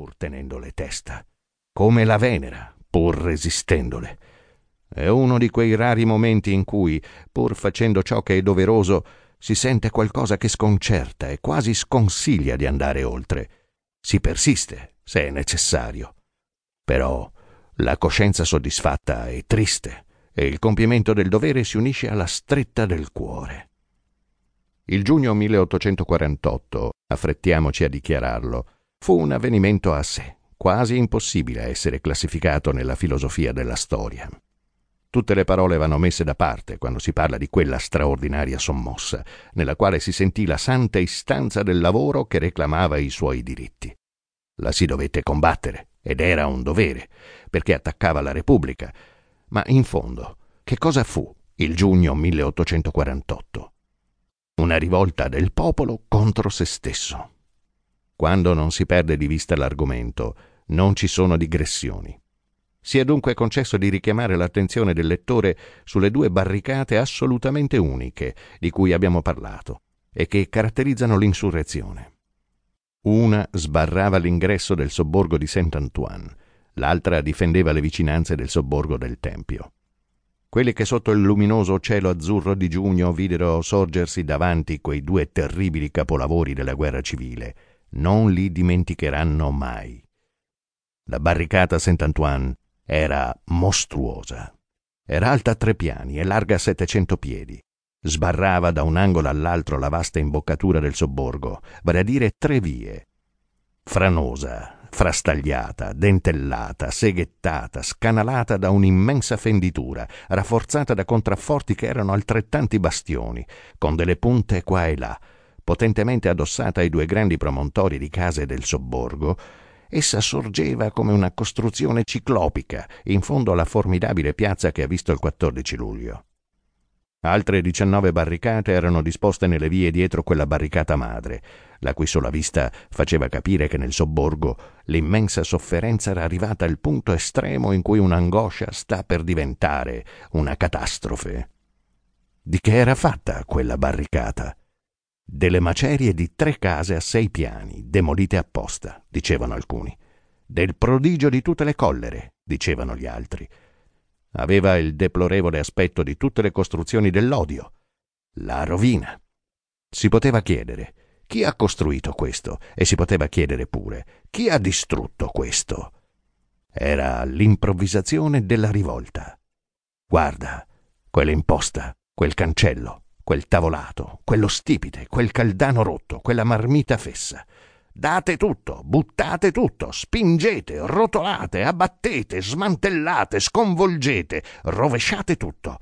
pur tenendole testa, come la Venera, pur resistendole. È uno di quei rari momenti in cui, pur facendo ciò che è doveroso, si sente qualcosa che sconcerta e quasi sconsiglia di andare oltre. Si persiste, se è necessario. Però la coscienza soddisfatta è triste e il compimento del dovere si unisce alla stretta del cuore. Il giugno 1848, affrettiamoci a dichiararlo, fu un avvenimento a sé, quasi impossibile essere classificato nella filosofia della storia. Tutte le parole vanno messe da parte quando si parla di quella straordinaria sommossa, nella quale si sentì la santa istanza del lavoro che reclamava i suoi diritti. La si dovette combattere, ed era un dovere, perché attaccava la Repubblica. Ma in fondo, che cosa fu il giugno 1848? Una rivolta del popolo contro se stesso. Quando non si perde di vista l'argomento, non ci sono digressioni. Si è dunque concesso di richiamare l'attenzione del lettore sulle due barricate assolutamente uniche di cui abbiamo parlato e che caratterizzano l'insurrezione. Una sbarrava l'ingresso del sobborgo di Saint-Antoine, l'altra difendeva le vicinanze del sobborgo del Tempio. Quelli che sotto il luminoso cielo azzurro di giugno videro sorgersi davanti quei due terribili capolavori della guerra civile, non li dimenticheranno mai. La barricata Saint-Antoine era mostruosa. Era alta tre piani e larga settecento piedi. Sbarrava da un angolo all'altro la vasta imboccatura del sobborgo, vale a dire tre vie. Franosa, frastagliata, dentellata, seghettata, scanalata da un'immensa fenditura, rafforzata da contrafforti che erano altrettanti bastioni, con delle punte qua e là, potentemente addossata ai due grandi promontori di case del sobborgo, essa sorgeva come una costruzione ciclopica in fondo alla formidabile piazza che ha visto il 14 luglio. Altre 19 barricate erano disposte nelle vie dietro quella barricata madre, la cui sola vista faceva capire che nel sobborgo l'immensa sofferenza era arrivata al punto estremo in cui un'angoscia sta per diventare una catastrofe. Di che era fatta quella barricata? Delle macerie di tre case a sei piani, demolite apposta, dicevano alcuni. Del prodigio di tutte le collere, dicevano gli altri Aveva il deplorevole aspetto di tutte le costruzioni dell'odio. La rovina. Si poteva chiedere chi ha costruito questo e si poteva chiedere pure chi ha distrutto questo. Era l'improvvisazione della rivolta. Guarda, quella imposta, quel cancello, quel tavolato, quello stipite, quel caldano rotto, quella marmita fessa. Date tutto, buttate tutto, spingete, rotolate, abbattete, smantellate, sconvolgete, rovesciate tutto.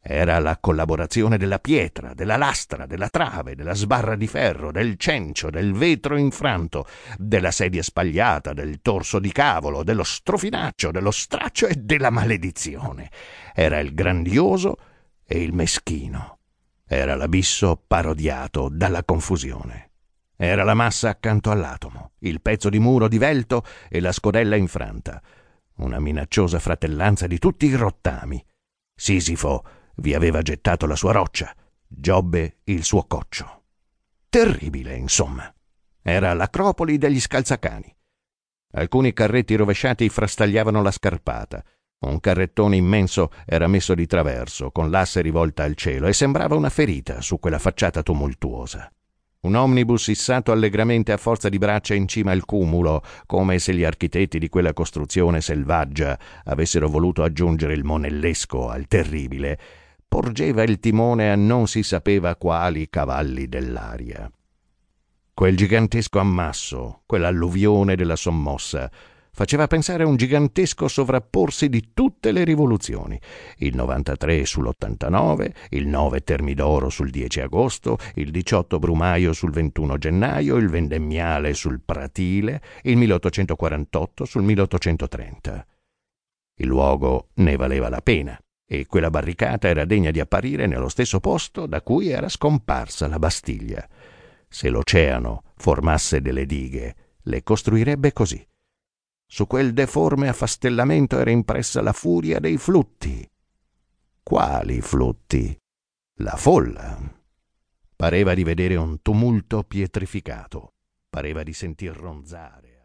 Era la collaborazione della pietra, della lastra, della trave, della sbarra di ferro, del cencio, del vetro infranto, della sedia spagliata, del torso di cavolo, dello strofinaccio, dello straccio e della maledizione. Era il grandioso e il meschino. Era l'abisso parodiato dalla confusione. Era la massa accanto all'atomo, il pezzo di muro divelto e la scodella infranta. Una minacciosa fratellanza di tutti i rottami. Sisifo vi aveva gettato la sua roccia, Giobbe il suo coccio. Terribile, insomma. Era l'acropoli degli scalzacani. Alcuni carretti rovesciati frastagliavano la scarpata. Un carrettone immenso era messo di traverso, con l'asse rivolta al cielo, e sembrava una ferita su quella facciata tumultuosa. Un omnibus issato allegramente a forza di braccia in cima al cumulo, come se gli architetti di quella costruzione selvaggia avessero voluto aggiungere il monellesco al terribile, porgeva il timone a non si sapeva quali cavalli dell'aria. Quel gigantesco ammasso, quell'alluvione della sommossa, faceva pensare a un gigantesco sovrapporsi di tutte le rivoluzioni. Il 93 sull'89, il 9 Termidoro sul 10 agosto, il 18 Brumaio sul 21 gennaio, il Vendemmiale sul Pratile, il 1848 sul 1830. Il luogo ne valeva la pena e quella barricata era degna di apparire nello stesso posto da cui era scomparsa la Bastiglia. Se l'oceano formasse delle dighe, le costruirebbe così su quel deforme affastellamento era impressa la furia dei flutti. Quali flutti? La folla. Pareva di vedere un tumulto pietrificato, pareva di sentir ronzare